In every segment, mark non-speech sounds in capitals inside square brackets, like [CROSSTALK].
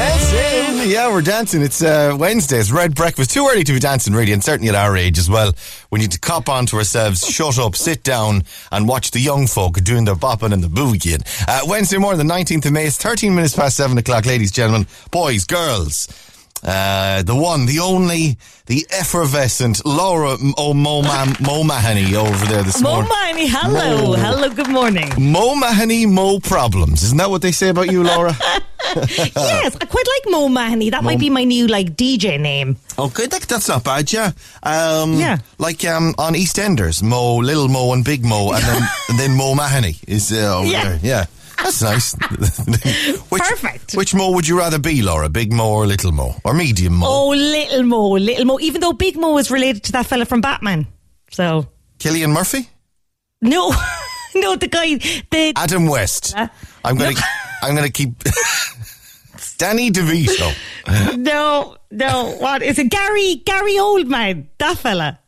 Dancing. Yeah, we're dancing. It's uh, Wednesday. It's Red Breakfast. Too early to be dancing, really, and certainly at our age as well. We need to cop on to ourselves, shut up, sit down, and watch the young folk doing their bopping and the boogieing. Uh, Wednesday morning, the 19th of May. It's 13 minutes past 7 o'clock, ladies, gentlemen, boys, girls. Uh, the one, the only, the effervescent Laura oh, Mo, Ma- Mo Mahoney over there this Mo morning. Mahoney, hello, Mo. hello, good morning. Mo Mahoney, Mo problems. Isn't that what they say about you, Laura? [LAUGHS] yes, I quite like Mo Mahoney. That might be my new like DJ name. Okay, that, that's not bad, yeah. Um, Yeah. Like um, on EastEnders, Mo, Little Mo, and Big Mo, and then and [LAUGHS] then Mo Mahoney is uh, over Yeah. there. Yeah, that's nice. [LAUGHS] which, Perfect. Which Mo would you rather be, Laura? Big Mo or Little Mo or Medium Mo? Oh, Little Mo, Little Mo. Even though Big Mo is related to that fella from Batman, so Cillian Murphy, no, [LAUGHS] no, the guy, the Adam West. Uh, I'm gonna I'm gonna keep [LAUGHS] Danny DeVito. no, no. What is it? Gary, Gary Oldman, that fella.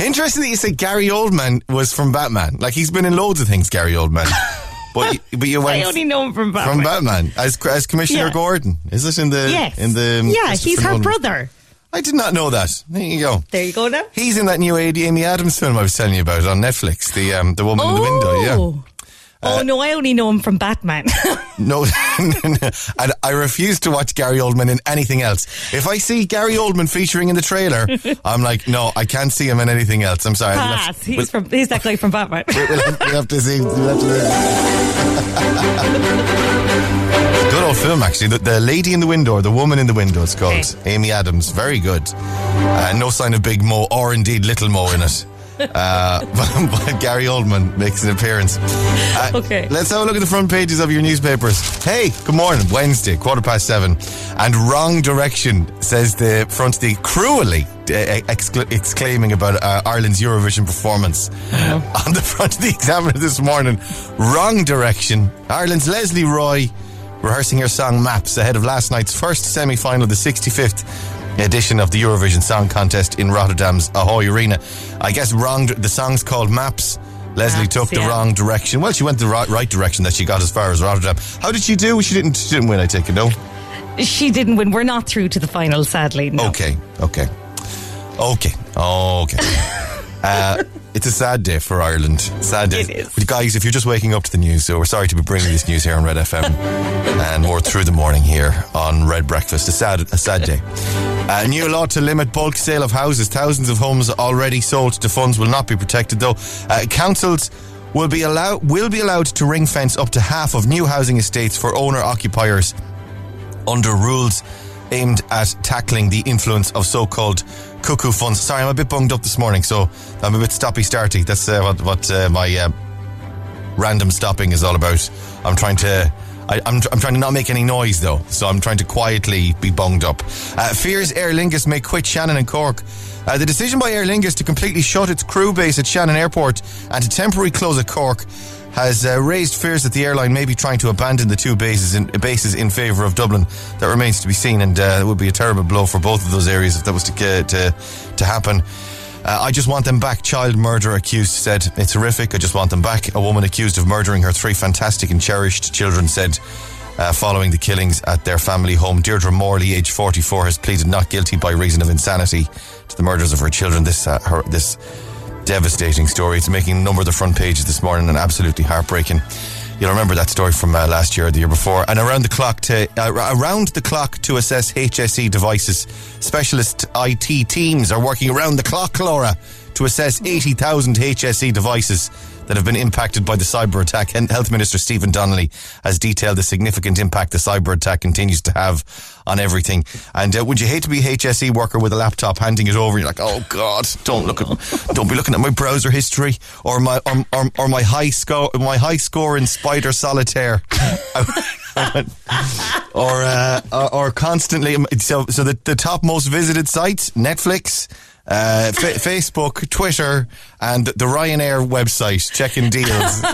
Interesting that you say Gary Oldman was from Batman. Like he's been in loads of things, Gary Oldman. But you, [LAUGHS] but you went I only know him from Batman. from Batman as as Commissioner Yeah. Gordon. Is it in the yes, in the yeah, he's her brother. I did not know that. There you go. There you go now. He's in that new Amy Adams film I was telling you about on Netflix. The um the woman in the window. Oh no, I only know him from Batman. [LAUGHS] [LAUGHS] No, and I refuse to watch Gary Oldman in anything else. If I see Gary Oldman featuring in the trailer, [LAUGHS] I'm like, no, I can't see him in anything else. I'm sorry. We'll Pass. to- He's from. He's that guy from Batman. we'll, we'll have, we'll have to see. We'll have to Good old film, actually. The, the Lady in the Window, or The Woman in the Window, it's called. Okay. Amy Adams. Very good. Uh, no sign of Big Mo, or indeed Little Mo in it. Uh, but, [LAUGHS] but Gary Oldman makes an appearance. Uh, Okay. Let's have a look at the front pages of your newspapers. Hey, good morning. Wednesday, quarter past seven. And wrong direction, says the front of the cruelly uh, excla- exclaiming about uh, Ireland's Eurovision performance. On the front of the Examiner this morning, wrong direction. Ireland's Lesley Roy rehearsing her song Maps ahead of last night's first semi final, the 65th edition of the Eurovision Song Contest in Rotterdam's Ahoy Arena. I guess wrong, the song's called Maps. Lesley Maps, took the yeah. wrong direction. Well, she went the right, right direction that she got as far as Rotterdam. How did she do? She didn't, she didn't win, I take it, no? she didn't win. We're not through to the final, sadly. No. Okay, okay. Okay, okay. [LAUGHS] uh, it's a sad day for Ireland. Sad day. It is. But guys, if you're just waking up to the news, so we're sorry to be bringing this news here on Red FM, and we're through the morning here on Red Breakfast. A sad, a sad day. A new law to limit bulk sale of houses. Thousands of homes already sold to funds will not be protected, though. Uh, councils will be allowed will be allowed to ring fence up to half of new housing estates for owner occupiers under rules aimed at tackling the influence of so-called cuckoo funds. Sorry, I'm a bit bunged up this morning, so I'm a bit stoppy starty. That's uh, what, what uh, my uh, random stopping is all about. I'm trying to. I, I'm, I'm trying to not make any noise though, so I'm trying to quietly be bunged up. Uh, fears Aer Lingus may quit Shannon and Cork. Uh, the decision by Aer Lingus to completely shut its crew base at Shannon Airport and to temporarily close at Cork has uh, raised fears that the airline may be trying to abandon the two bases in, bases in favour of Dublin. That remains to be seen, and uh, it would be a terrible blow for both of those areas if that was to uh, to, to happen. Uh, I just want them back. Child murder accused said it's horrific. I just want them back. A woman accused of murdering her three fantastic and cherished children said. Uh, following the killings at their family home, Deirdre Morley, age 44, has pleaded not guilty by reason of insanity to the murders of her children. This, uh, her, this devastating story. It's making a number of the front pages this morning and absolutely heartbreaking. You'll remember that story from uh, last year or the year before. And around the clock to uh, around the clock to assess HSE devices, specialist IT teams are working around the clock, Laura, to assess 80,000 HSE devices that have been impacted by the cyber attack. Health Minister Stephen Donnelly has detailed the significant impact the cyber attack continues to have on everything. And uh, would you hate to be HSE worker with a laptop handing it over? You're like, oh God, don't look at, don't be looking at my browser history or my or, or, or my high score, my high score in Spider Solitaire. [LAUGHS] or, uh, or or constantly so so the, the top most visited sites Netflix uh, fa- Facebook, Twitter, and the Ryanair website checking deals. [LAUGHS]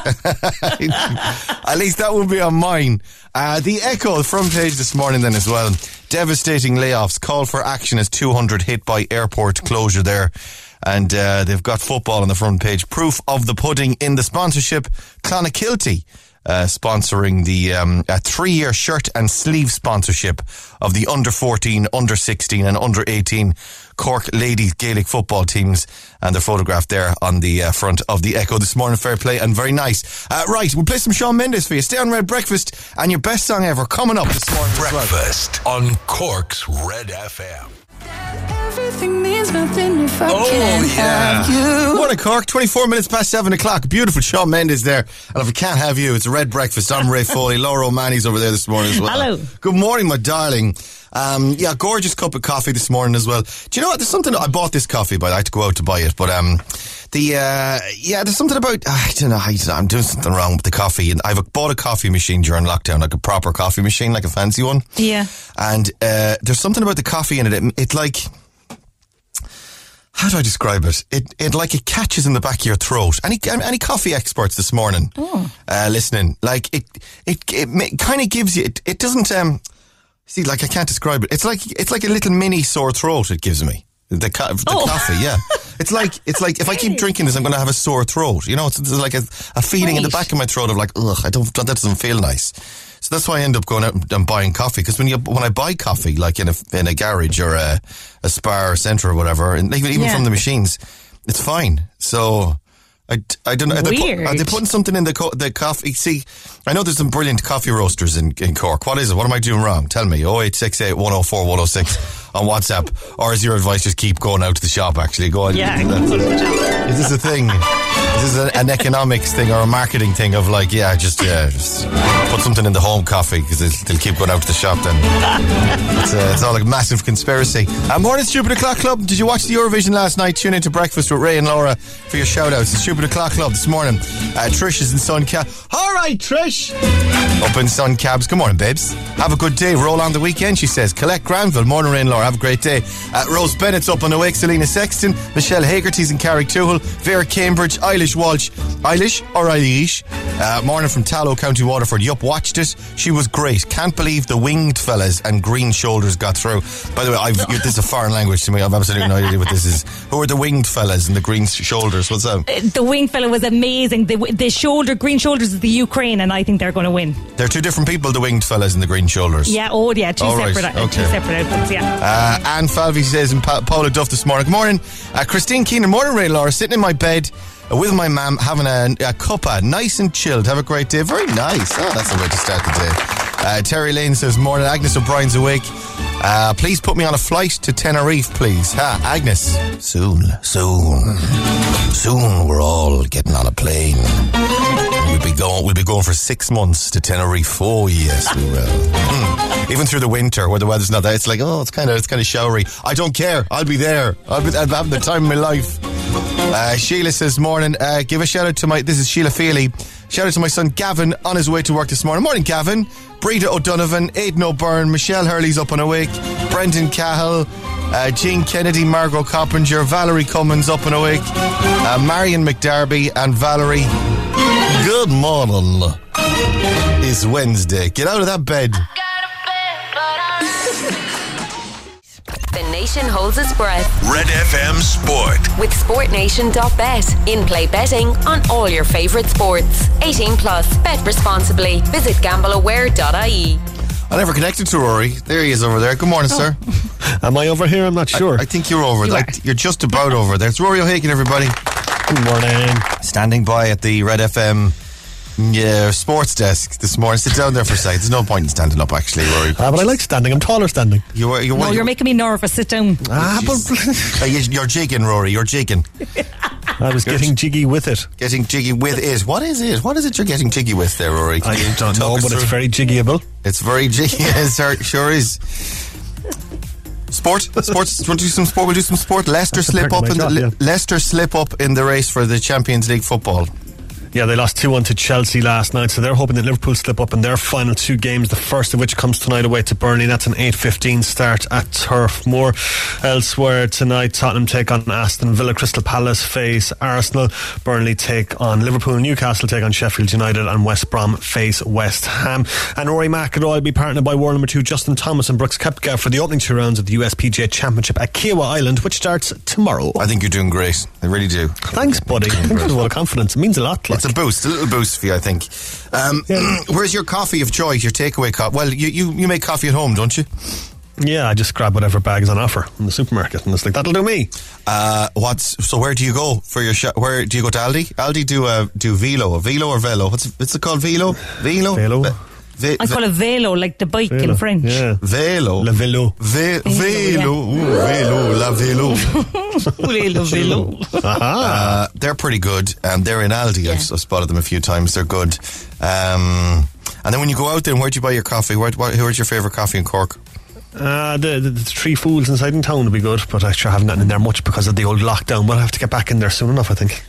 At least that would be on mine. Uh, the Echo, the front page this morning, then as well. Devastating layoffs. Call for action as 200 hit by airport closure there. And uh, they've got football on the front page. Proof of the pudding in the sponsorship. Clonakilty uh, sponsoring the um, a three-year shirt and sleeve sponsorship of the under 14, under 16, and under 18 Cork ladies Gaelic football teams, and they're photographed there on the uh, front of the Echo this morning. Fair play and very nice. Uh, right, we'll play some Shawn Mendes for you. Stay on Red Breakfast, and your best song ever coming up this morning. as well. Breakfast on Cork's Red FM. Everything means nothing if I Oh, can't have you. Morning, Cork. 24 minutes past 7 o'clock. Beautiful Shawn Mendes there. And if I can't have you, it's a red breakfast. I'm Ray [LAUGHS] Foley. Laura O'Mahony's over there this morning as well. Hello. Good morning, my darling. Um, yeah, gorgeous cup of coffee this morning as well. Do you know what? There's something, I bought this coffee, but I had to go out to buy it. But, um, the, uh, yeah, there's something about, I don't know, I, don't know, I'm doing something wrong with the coffee. And I've bought a coffee machine during lockdown, like a proper coffee machine, like a fancy one. Yeah. And, uh, there's something about the coffee in it. It, it like, how do I describe it? It it like it catches in the back of your throat. Any any coffee experts this morning uh, listening? Like it it it, kind of gives you. It, it doesn't um see like I can't describe it. It's like it's like a little mini sore throat. It gives me the co- the Oh. coffee. Yeah, [LAUGHS] it's like it's like if I keep drinking this, I'm going to have a sore throat. You know, it's, it's like a, a feeling in the back of my throat of like ugh. I don't that doesn't feel nice. So that's why I end up going out and- and buying coffee. Because when you when I buy coffee, like in a in a garage or a, a Spar or Centre or whatever, and even even Yeah. from the machines, it's fine. So. I, I don't know. Are they, put, are they putting something in the co- the coffee? See, I know there's some brilliant coffee roasters in, in Cork. What is it? What am I doing wrong? Tell me. 0868 104 106 on WhatsApp. Or is your advice just keep going out to the shop actually? Go on. Yeah. Is this a thing? Is this a, an economics thing or a marketing thing of like, yeah, just yeah, just put something in the home coffee because they'll, they'll keep going out to the shop then. it's, uh, it's all like a massive conspiracy. Uh, morning, Stupid O'Clock Club. Did you watch the Eurovision last night? Tune into Breakfast with Ray and Laura for your shout outs. Stupid O'Clock Club this morning. Uh, Trish is in Sun Cab. All right, Trish. Up in Sun Cabs. Good morning, babes. Have a good day. Roll on the weekend, she says. Collect Granville. Morning, Ray and Laura. Have a great day. Uh, Rose Bennett's up on the wake. Selena Sexton. Michelle Hagerty's in Carrigtwohill. Vera Cambridge. Eilish Walsh. Eilish or Eilish? Uh, morning from Tallow, County Waterford. Yup, watched it. She was great. Can't believe the winged fellas and green shoulders got through. By the way, I've, [LAUGHS] this is a foreign language to me. I've absolutely no idea what this is. Who are the winged fellas and the green shoulders? What's that? The winged fella was amazing. The, the shoulder, green shoulders is the Ukraine, and I think they're going to win. They're two different people, the winged fellas and the green shoulders. Yeah, oh yeah, two All right, separate, uh, two separate outfits. Yeah. Uh, Anne Falvey says, and pa- Paula Duff this morning. Good morning. Uh, Christine Keenan, morning, Ray Laura, sitting in my bed uh, with my mum, having a, a cuppa, nice and chilled. Have a great day. Very nice. Oh, that's a way to start the day. Uh, Terry Lane says, morning, Agnes O'Brien's awake. Uh, please put me on a flight to Tenerife, please. Ha, Agnes. Soon, soon, soon we're all getting on a plane. We'll be going. We'll be going for six months to Tenerife. Oh yes, we will. Mm. Even through the winter, where the weather's not there, it's like oh, it's kind of it's kind of showery. I don't care. I'll be there. I'll be I'm having the time of my life. Uh, Sheila says, "Morning. Uh, give a shout out to my. This is Sheila Feely. Shout out to my son Gavin on his way to work this morning. Morning, Gavin. Brita O'Donovan, Aidan O'Byrne, Michelle Hurley's up and awake. Brendan Cahill, uh, Jean Kennedy, Margot Coppinger, Valerie Cummins up and awake. Uh, Marion McDarby and Valerie. Good morning. It's Wednesday. Get out of that bed. The nation holds its breath Red FM Sport. with SportNation.bet. In play betting on all your favourite sports. 18 plus. Bet responsibly. Visit gambleaware.ie. I never connected to Rory. There he is over there. Good morning, oh. sir. [LAUGHS] Am I over here? I'm not sure. I think you're over. You like, are. you're just about over there. It's Rory O'Hagan, everybody. Good morning. Standing by at the Red FM yeah, sports desk this morning. Sit down there for a second. There's no point in standing up, actually, Rory. Ah, but I like standing. I'm taller standing. You are, you're, No, you're making me nervous. Sit down. Ah, but Uh, you- you're jigging, Rory. You're jigging. I was getting jiggy with it. Getting jiggy with it. What is it? What is it you're getting jiggy with there, Rory? I don't Talk know, us but it's very jiggyable. It's very jiggy. [LAUGHS] Yes, sir, sure is. Sport, sports. Do you want to do some sport? We'll do some sport. Leicester That's slip up of in my the job, Leicester slip up in the race for the Champions League football. Yeah, they lost 2 1 to Chelsea last night, so they're hoping that Liverpool slip up in their final two games, the first of which comes tonight away to Burnley. That's an 8.15 start at Turf Moor. Elsewhere tonight, Tottenham take on Aston Villa, Crystal Palace face Arsenal, Burnley take on Liverpool, Newcastle take on Sheffield United, and West Brom face West Ham. And Rory McIlroy will be partnered by world number two Justin Thomas and Brooks Koepka for the opening two rounds of the USPGA Championship at Kiawah Island, which starts tomorrow. I think you're doing great. I really do. Thanks, buddy. Thanks for the vote of confidence. It means a lot. Like. It's a boost, a little boost for you, I think. Um, [CLEARS THROAT] where's your coffee of choice, your takeaway coffee? Well, you, you, you make coffee at home, don't you? Yeah, I just grab whatever bag is on offer in the supermarket, and it's like that'll do me. Uh, what's so? Where do you go for your shop? Where do you go to Aldi? Aldi do a do Velo, Velo or Velo? What's what's it called? Velo, Velo, Velo. Ve- Ve- I call it velo, like the bike Velo. in French. Yeah. Velo. Le vélo. Ve- Velo, velo, Ooh, velo, la velo. [LAUGHS] Velo, velo. [LAUGHS] Uh, they're pretty good, and they're in Aldi. I've, I've spotted them a few times. They're good. Um, and then when you go out, there, where do you buy your coffee? Where, where, where's your favourite coffee in Cork? Uh, the, the, the three fools inside in town would be good, but I sure haven't gotten in there much because of the old lockdown. But I have to get back in there soon enough, I think.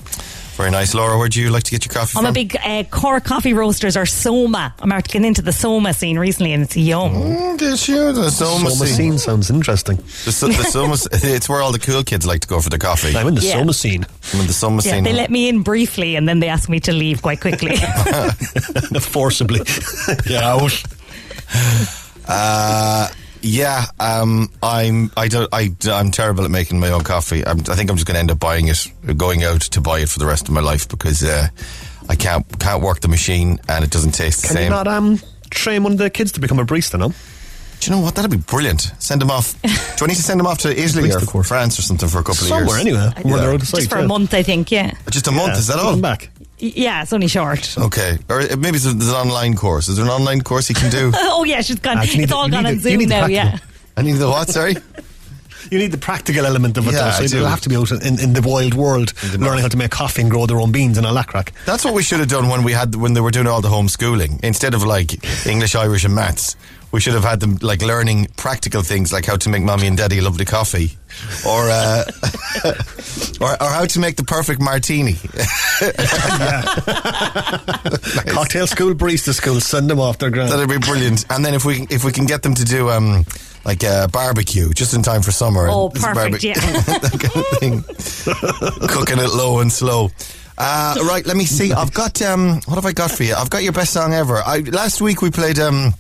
Very nice, Laura. Where do you like to get your coffee I'm from? a big uh, Cork coffee roasters or Soma. I'm after getting into the Soma scene recently and it's yum. Mm, did you? The Soma Soma scene. scene sounds interesting. The, so- the Soma, [LAUGHS] it's where all the cool kids like to go for the coffee. I'm in the Yeah. Soma scene. I'm in the Soma Yeah, scene. they let me in briefly and then they asked me to leave quite quickly. [LAUGHS] [LAUGHS] Forcibly. yeah, out. Uh, yeah, um, I'm I don't I I'm terrible at making my own coffee. I'm, I think I'm just going to end up buying it, going out to buy it for the rest of my life because uh, I can't can't work the machine and it doesn't taste the same. Can you same. not um, train one of the kids to become a barista now? Do you know what? That'd be brilliant. Send them off. [LAUGHS] Do I need to send them off to Italy or course. France or something for a couple of Somewhere years? anyway. Where they're out. Just for yeah. a month, I think, yeah. Just a month? Yeah, Is that all? come back. Yeah, it's only short. Okay, or uh, maybe it's a, there's an online course. Is there an online course you can do? [LAUGHS] Oh, yeah, she's gone. Ah, It's the- all gone need on Zoom now, yeah. I need the what? Sorry. [LAUGHS] You need the practical element of it, Yeah, though. So you'll have to be out in, in the wild world, the learning how to make coffee and grow their own beans in a that crack. That's what we should have done when we had when they were doing all the homeschooling. Instead of like English, Irish, and maths, we should have had them like learning practical things like how to make mommy and daddy a lovely coffee, or uh, [LAUGHS] or, or how to make the perfect martini. [LAUGHS] Cocktail school, barista school, send them off their ground. That'd be brilliant. And then if we if we can get them to do um like a barbecue just in time for summer. Oh, It's a perfect, barbe- yeah. [LAUGHS] kind of thing. [LAUGHS] Cooking it low and slow. Uh, right, let me see. I've got um, what have I got for you? I've got your best song ever. I, last week we played um,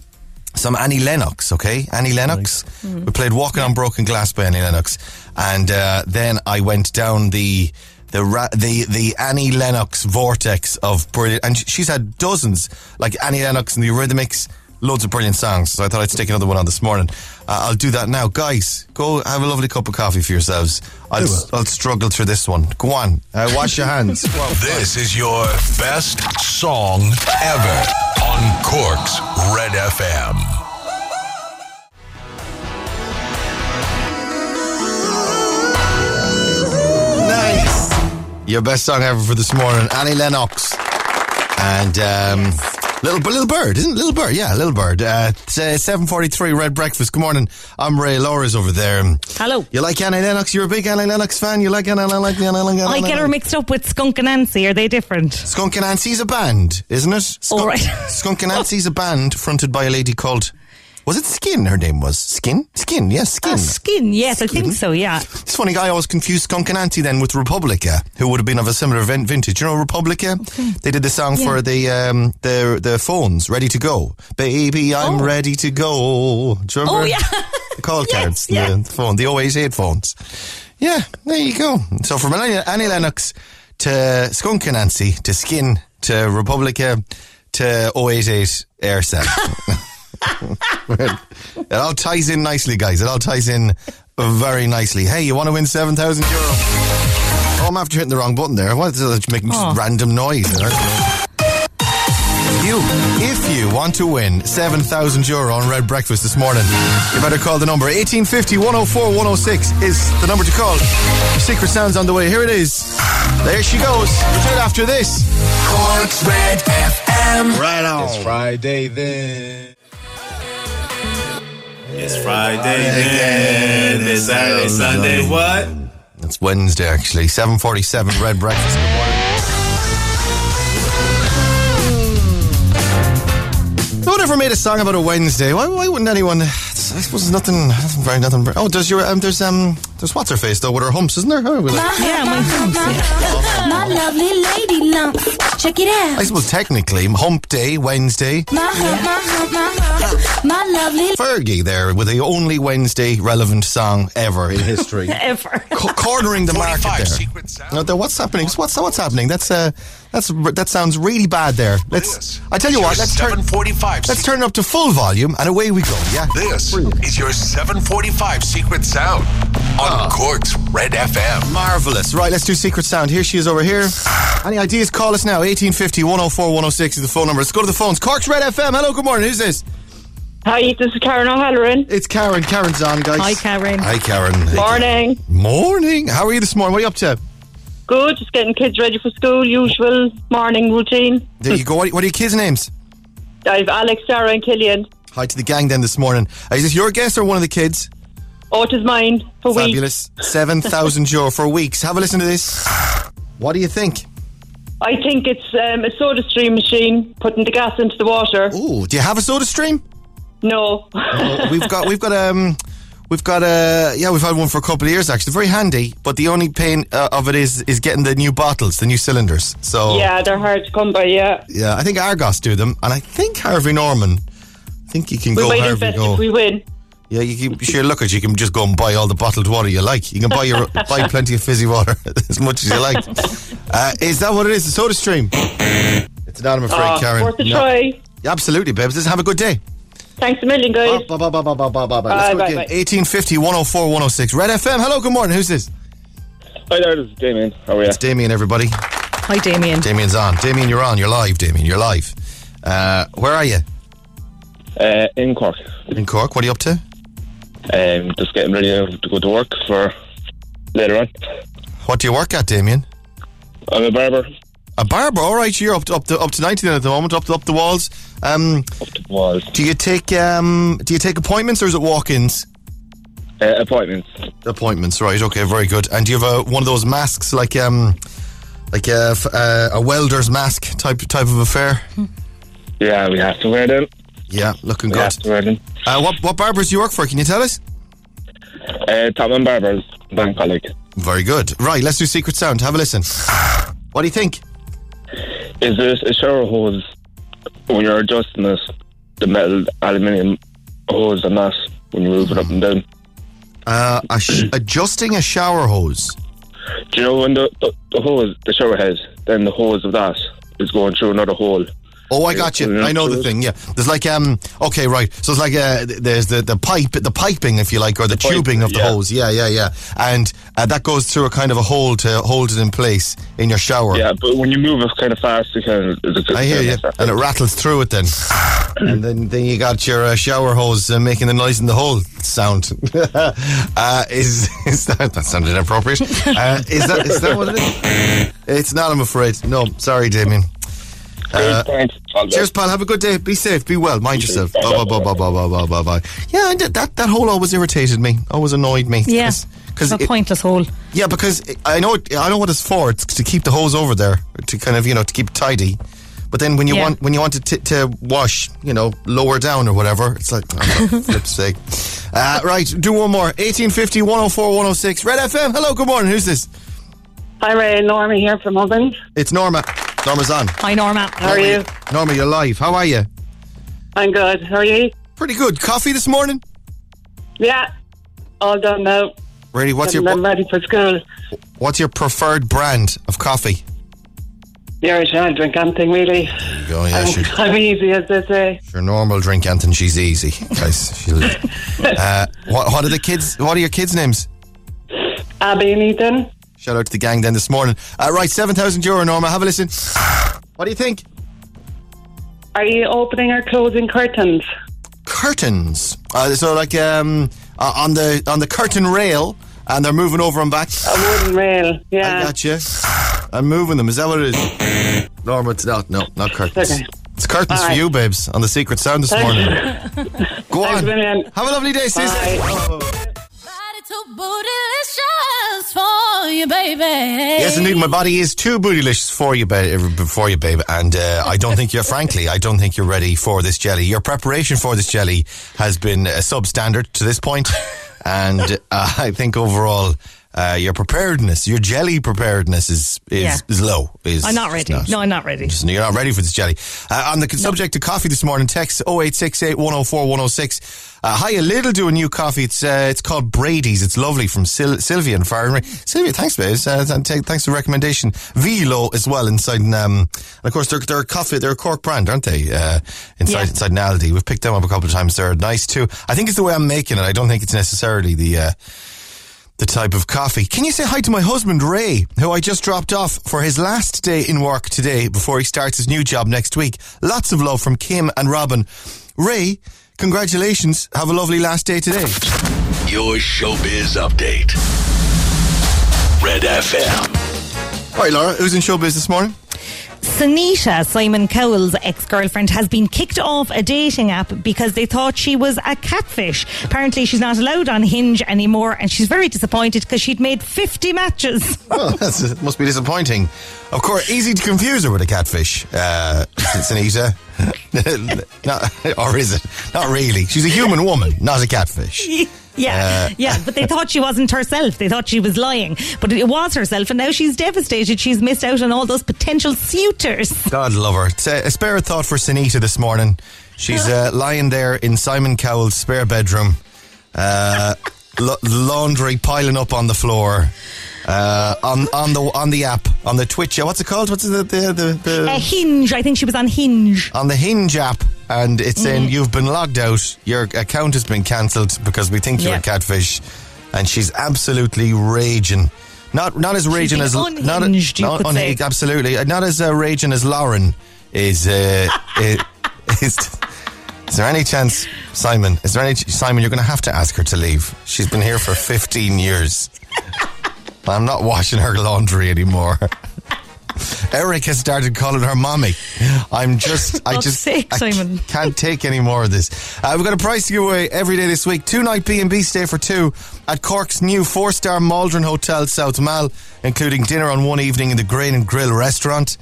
some Annie Lennox. Okay, Annie Lennox. We played "Walking on Broken Glass" by Annie Lennox, and uh, then I went down the the ra- the the Annie Lennox vortex of brilliant. And she's had dozens, like Annie Lennox and the Eurythmics. Loads of brilliant songs, so I thought I'd stick another one on this morning. Uh, I'll do that now, guys. Go have a lovely cup of coffee for yourselves. I'll, Do. I'll struggle through this one. Go on, uh, wash your hands. [LAUGHS] This is your best song ever on Cork's Red FM. Nice. Your best song ever for this morning, Annie Lennox. And um, little little bird, isn't it? Little bird, yeah, little bird. Uh, uh, seven forty three. Red breakfast. Good morning. I'm Ray. Laura's over there. Hello. You like Annie Lennox? You're a big Annie Lennox fan. You like Annie Lennox? Annie Lennox? I get her mixed up with Skunk Anansie. Are they different? Skunk Anansie's a band, isn't it? Skunk, All right. Skunk Anansie's a band fronted by a lady called. Was it Skin? Her name was Skin. Skin. Yes, Skin. Ah, skin, yes, I think so, yeah. It's funny, I always confused Skunk Anansie then with Republica, who would have been of a similar vintage. You know Republica? They did the song for the um, the the phones, Ready to Go. Baby, I'm Oh. ready to go. Do you remember? Oh, yeah. The call [LAUGHS] Yes, cards, yeah. the, phone, the 088 phones. Yeah, there you go. So from Annie, Lennox to Skunk Anansie to Skin to Republica to 088 Eircell. [LAUGHS] [LAUGHS] it all ties in nicely, guys. It all ties in very nicely. Hey, you want to win 7,000 euro? Oh, I'm after hitting the wrong button there. What is it making just Oh. random noise? You, if you want to win 7,000 euro on Red Breakfast this morning, you better call the number 1850 104 106 is the number to call. Secret Sound's on the way. Here it is. There she goes. We'll do it after this. Cork's Red FM. Right on. It's Friday then. It's Friday then. It's Saturday, Sunday. What? It's Wednesday, actually. 747 Red Breakfast. Good morning. Ever made a song about a Wednesday? Why, why wouldn't anyone? I suppose there's nothing. Nothing very nothing. Very, oh, does your um, there's um there's what's her face though with her humps, isn't there? Oh, well, Yeah, my humps, yeah. [LAUGHS] My lovely lady lumps. Check it out. I suppose technically Hump Day Wednesday. My hump, my hump, my hump. My lovely. [LAUGHS] Fergie there with the only Wednesday relevant song ever in history. [LAUGHS] Ever. Co- cornering the market there. secret sound. No, there- what's happening? What's what's happening? That's uh, that's that sounds really bad there. Let's. This I tell you is what. Let's turn. 745 Let's turn it up to full volume and away we go. Yeah. This is your 745 secret sound on Ah. Cork's Red FM. Marvelous. Right, let's do Secret Sound. Here she is over here. Any ideas? Call us now. 1850 104 106 is the phone number. Let's go to the phones. Cork's Red FM. Hello, good morning. Who's this? Hi, this is Karen O'Halloran. It's Karen. Karen's on, guys. Hi, Karen. Hi, Karen. Morning. Morning. How are you this morning? What are you up to? Good, just getting kids ready for school, usual morning routine. There you go. What what are your kids' names? I've Alex, Sarah, and Killian. Hi to the gang then this morning. Uh, Is this your guest or one of the kids? Oh, it is mine for weeks. Fabulous. 7,000 euro for weeks. Have a listen to this. What do you think? I think it's um, a soda stream machine putting the gas into the water. Oh, do you have a soda stream? No. Oh, we've got we've got um we've got a yeah we've had one for a couple of years actually. Very handy but the only pain uh, of it is is getting the new bottles the new cylinders. So yeah, they're hard to come by, yeah. yeah I think Argos do them and I think Harvey Norman I think you can We go might Harvey go if we win. yeah you can sure look at you can just go and buy all the bottled water you like. You can buy your [LAUGHS] buy plenty of fizzy water [LAUGHS] as much as you like. [LAUGHS] Uh, is that what it is? The Soda Stream? It's not I'm afraid Oh, Karen. worth a No. try. absolutely babes. Listen have a good day Thanks a million, guys. Bye, bye, bye, bye, bye, bye, bye, bye. Bye, Let's go again. 1850 104 106. Red FM. Hello, good morning. Who's this? Hi there, this is Damien. How are you? It's Damien, everybody. Hi, Damien. Damien's on. Damien, you're on. You're live, Damien. You're live. Uh, where are you? Uh, in Cork. In Cork. What are you up to? Um, just getting ready to go to work for later on. What do you work at, Damien? I'm a barber. A barber. All right, you're up to, up to, up to 90 then at the moment, up to, up the walls. Um, Up the walls. do you take um, do you take appointments or is it walk-ins? Uh, appointments. Appointments, right? Okay, very good. And do you have a, one of those masks like um, like a, f- uh, a welder's mask type type of affair? [LAUGHS] Yeah, we have to wear them. Yeah, looking We good. have to wear them. Uh, what what barbers do you work for? Can you tell us? Uh, Topman Barbers, Bank College. Very good. Right, let's do Secret Sound. Have a listen. What do you think? Is this a shower hose when you're adjusting this, the metal aluminium hose and that, when you move it up and down? Uh, a sh- adjusting a shower hose. Do you know when the, the, the hose, the shower head, then the hose of that is going through another hole? Oh, I got you. I know the thing. Yeah, there's like um. Okay, right. So it's like uh, there's the the pipe, the piping, if you like, or the, pipe, tubing of the yeah. hose. Yeah, yeah, yeah. And uh, that goes through a kind of a hole to hold it in place in your shower. Yeah, but when you move it kind of fast, it kind of. I hear you, and it rattles through it then, [CLEARS THROAT] and then then you got your uh, shower hose uh, making the noise in the hole sound. [LAUGHS] uh, is is that that sounded inappropriate? [LAUGHS] Uh, is that is that what it is? It's not. I'm afraid. No, sorry, Damien. Uh, cheers, pal. Have a good day. Be safe. Be well. Mind yourself. Bye bye bye bye bye bye bye bye. Yeah, that that hole always irritated me. Always annoyed me. Yeah. Cause, cause a it, pointless hole. Yeah, because it, I know it, I know what it's for. It's to keep the hose over there to kind of you know to keep tidy. But then when you yeah. want when you want to t- to wash, you know, lower down or whatever, it's like oh, [LAUGHS] flip's sake. Uh, right, do one more. 1850 104 106 Red FM. Hello, good morning. Who's this? Hi, Ray. Norma here from Ovens. It's Norma. Norma's on. Hi, Norma. How are you? Norma, you're live. How are you? I'm good. How are you? Pretty good. Coffee this morning. Yeah. All done now. Ready? What's your I'm ready for school. What's your preferred brand of coffee? The Irish I don't drink anything really. There you go. Yeah, I'm, sure. [LAUGHS] I'm easy, as they say. Your normal drink, Anthony. She's easy, guys. She'll, [LAUGHS] uh, what, what are the kids? What are your kids' names? Abby and Ethan. Shout out to the gang then this morning. Uh, right, seven thousand euro, Norma. Have a listen. What do you think? Are you opening or closing curtains? Curtains. Uh, so like um, uh, on the on the curtain rail, and they're moving over and back. A wooden rail. Yeah. I got you. I'm moving them. Is that what it is? Norma, it's not. No, not curtains. Okay. It's curtains All for right. you, babes, on the Secret Sound this morning. Go on. Have a lovely day, sis. Bye. Oh. Bootylicious for you, baby. Yes, indeed. My body is too bootylicious for you, baby. for you, babe. And uh, I don't think you're, frankly, I don't think you're ready for this jelly. Your preparation for this jelly has been uh, substandard to this point, and uh, I think overall. Uh, your preparedness, your jelly preparedness is is, Yeah. is low. Is I'm not ready. is No, I'm not ready. Just- you're not ready for this jelly. Uh, on the subject of coffee this morning, text 0868 104 106. Uh, hi, a little do a new coffee. It's uh, it's called Brady's. It's lovely from Sil- Sylvia and Farnbury. Sylvia, thanks, babe. Uh, take- thanks for the recommendation. Velo as well inside. Um, and of course, they're, they're a coffee. They're a Cork brand, aren't they? Uh, inside Yeah. inside Naldi. We've picked them up a couple of times. They're nice too. I think it's the way I'm making it. I don't think it's necessarily the. The type of coffee. Can you say hi to my husband, Ray, who I just dropped off for his last day in work today before he starts his new job next week? Lots of love from Kim and Robin. Ray, congratulations. Have a lovely last day today. Your showbiz update. Red FM. All right, Laura, who's in showbiz this morning? Sinitta, Simon Cowell's ex girlfriend, has been kicked off a dating app because they thought she was a catfish. Apparently, she's not allowed on Hinge anymore, and she's very disappointed because she'd made 50 matches. [LAUGHS] Oh, it must be disappointing. Of course, easy to confuse her with a catfish, uh, [LAUGHS] Sinitta. [LAUGHS] Not, or is it? Not really. She's a human woman, not a catfish. Yeah, Uh, yeah, but they thought she wasn't herself. They thought she was lying, but it was herself, and now she's devastated. She's missed out on all those potential suitors. God love her. It's a, a spare thought for Sinitta this morning. She's uh, [LAUGHS] lying there in Simon Cowell's spare bedroom, uh, [LAUGHS] la- laundry piling up on the floor, uh, on on the on the app on the Twitch. What's it called? What's the the the, the Hinge, I think she was on Hinge. on the Hinge app, and it's saying Mm-hmm. you've been logged out. Your account has been cancelled because we think you're Yeah. a catfish, and she's absolutely raging. Not not as raging as not unhinged, you not could say. absolutely not as uh, raging as Lauren is. Uh, [LAUGHS] i- is. Is there any chance, Simon? Is there any Simon? You're going to have to ask her to leave. She's been here for 15 years. [LAUGHS] I'm not washing her laundry anymore. [LAUGHS] Eric has started calling her mommy. I'm just, [LAUGHS] I just, sake, I Simon. can't take any more of this. Uh, we've got a prize to give away every day this week. Two night B and B stay for two at Cork's new four star Maldron Hotel South Mall, including dinner on one evening in the Grain and Grill restaurant.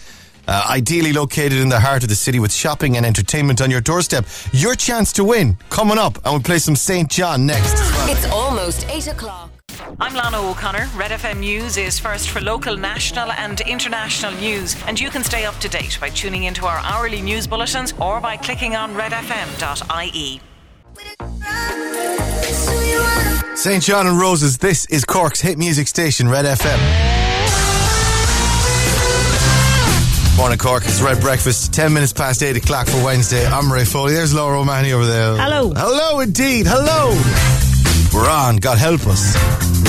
Uh, ideally located in the heart of the city with shopping and entertainment on your doorstep. Your chance to win coming up, and we'll play some SAINt JHN next. It's almost 8 o'clock. I'm Lana O'Connor. Red FM News is first for local, national, and international news, and you can stay up to date by tuning into our hourly news bulletins or by clicking on redfm.ie. SAINt JHN and Roses, this is Cork's hit music station, Red FM. Morning, Cork. It's Red Breakfast. 10 minutes past 8 o'clock for Wednesday. I'm Ray Foley. There's Laura O'Mahony over there. Hello. Hello, indeed. Hello. We're on. God help us.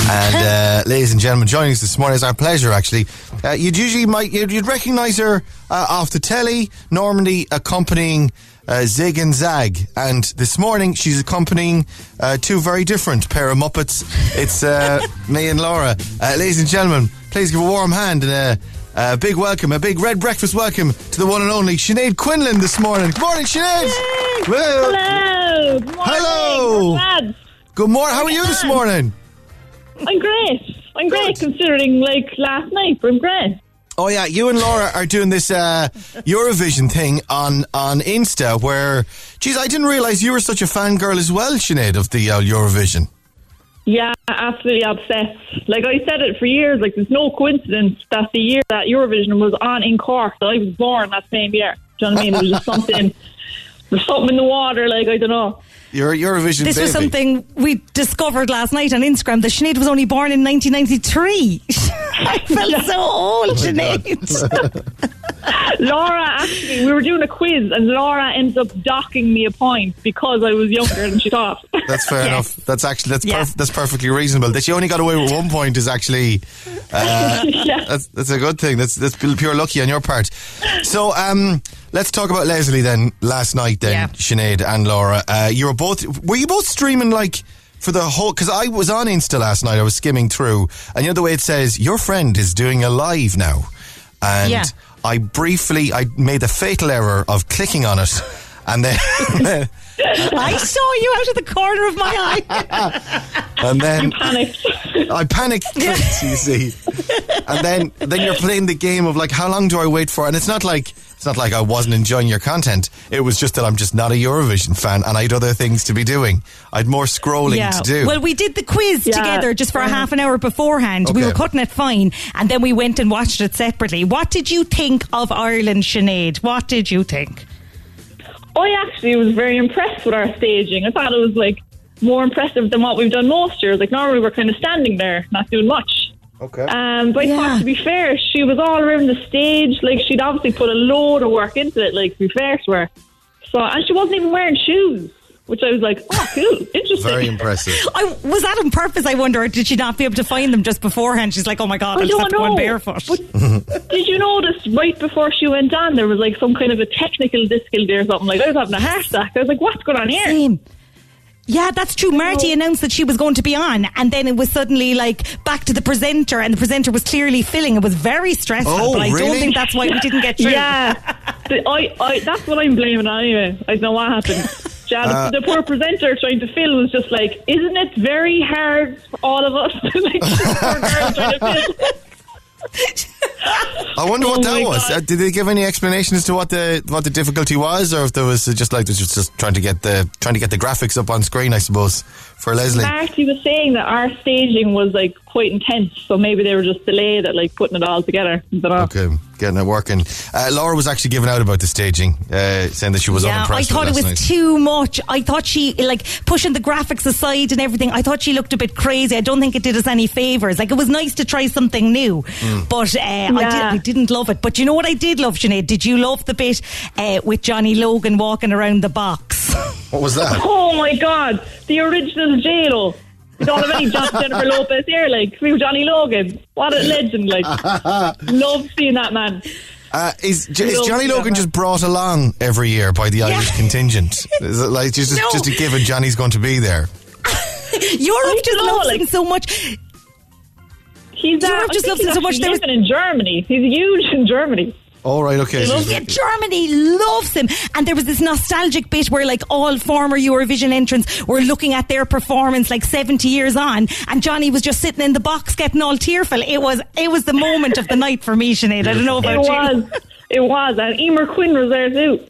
And, [LAUGHS] uh, ladies and gentlemen, joining us this morning is our pleasure, actually. Uh, you'd usually might, you'd, you'd recognise her uh, off the telly, normally accompanying uh, Zig and Zag. And this morning, she's accompanying uh, two very different pair of Muppets. It's uh, [LAUGHS] me and Laura. Uh, ladies and gentlemen, please give a warm hand and a, a big welcome, a big red breakfast welcome to the one and only Sinead Quinlan this morning. Good morning, Sinead. Well, Hello. Good morning. Hello. Good morning. How are you this morning? I'm great. I'm great considering like last night. I'm great. Oh yeah, you and Laura are doing this uh, Eurovision thing on on Insta. Where, geez, I didn't realize you were such a fangirl as well, Sinead, of the uh, Eurovision. Yeah, absolutely obsessed. Like I said it for years. Like there's no coincidence that the year that Eurovision was on in Cork, that I was born that same year. Do you know what I mean? There was just something. There's [LAUGHS] something in the water. Like I don't know. You're a Eurovision This baby. was something we discovered last night on Instagram. The Sinead was only born in 1993. [LAUGHS] I felt [LAUGHS] so old, oh Sinead. [LAUGHS] [LAUGHS] Laura, actually, we were doing a quiz, and Laura ends up docking me a point because I was younger than she thought. [LAUGHS] That's fair Yeah. enough. That's actually that's Yeah. perf- that's perfectly reasonable. That she only got away with one point is actually uh, [LAUGHS] yeah. that's that's a good thing. That's that's pure lucky on your part. So um, let's talk about Lesley then. Last night then, Yeah. Sinead and Laura, uh, you were both were you both streaming like for the whole? Because I was on Insta last night. I was skimming through, and you know the way it says your friend is doing a live now, and Yeah. I briefly I made the fatal error of clicking on it, and then. [LAUGHS] I saw you out of the corner of my eye. [LAUGHS] and then Panicked. I panicked, clicked, [LAUGHS] you see. And then then you're playing the game of like how long do I wait for? And it's not like it's not like I wasn't enjoying your content. It was just that I'm just not a Eurovision fan and I had other things to be doing. I had more scrolling to do. Well, we did the quiz Yeah. together just for a half an hour beforehand. We were cutting it fine, and then we went and watched it separately. What did you think of Ireland, Sinead? What did you think? I actually was very impressed with our staging. I thought it was like more impressive than what we've done most years. Like normally we're kind of standing there, not doing much. Okay. Um, but I Yeah. thought to be fair, she was all around the stage. Like she'd obviously put a load of work into it. Like to be fair to her. So and she wasn't even wearing shoes, which I was like, oh, cool, interesting. Very impressive. [LAUGHS] I, was that on purpose? I wonder, or did she not be able to find them just beforehand? She's like, oh my god, I I just don't have to go on know. barefoot. But [LAUGHS] did you notice right before she went on, there was like some kind of a technical difficulty or something? Like I was having a heart attack. I was like, what's going on here? Same. Yeah, that's true. Marty announced that she was going to be on, and then it was suddenly like back to the presenter, and the presenter was clearly filling. It was very stressful, Oh, but I really? don't think that's why we didn't get through. Yeah, The- I, I, that's what I'm blaming on anyway. I don't know what happened. [LAUGHS] Yeah, the- Uh, the poor presenter trying to fill was just like, isn't it very hard for all of us? [LAUGHS] To like, [LAUGHS] poor girl trying to fill. I wonder what Oh that was. Uh, did they give any explanation as to what the what the difficulty was, or if there was just like was just trying to get the trying to get the graphics up on screen? I suppose for Lesley. Marty was saying that our staging was like quite intense, so maybe they were just delayed at like putting it all together. I. Okay, getting it working. Uh, Laura was actually giving out about the staging, uh, saying that she was yeah, I unimpressed. thought it was night. too much. I thought she like pushing the graphics aside and everything. I thought she looked a bit crazy. I don't think it did us any favors. Like it was nice to try something new, Mm. but uh, I, did, Yeah. I didn't love it. But you know what I did love, Sinead? Did you love the bit uh, with Johnny Logan walking around the box? What was that? Oh my god, the original JLo. We don't have any John Jennifer Lopez here, like we were Johnny Logan. What a legend! Like, [LAUGHS] love seeing that man. Uh, is, is Johnny Logan just brought along every year by the Irish contingent? Is it like just No. just a given Johnny's going to be there? [LAUGHS] Europe just know, loves like- him so much. He's uh, Europe just think loves him so much. He's There was- in Germany. He's huge in Germany. All right, okay. so- Yeah, Germany loves him. And there was this nostalgic bit where like all former Eurovision entrants were looking at their performance like 70 years on and Johnny was just sitting in the box getting all tearful. It was it was the moment of the night for me, Sinead. I don't know It about you. was. It was. And Emer Quinn was there too.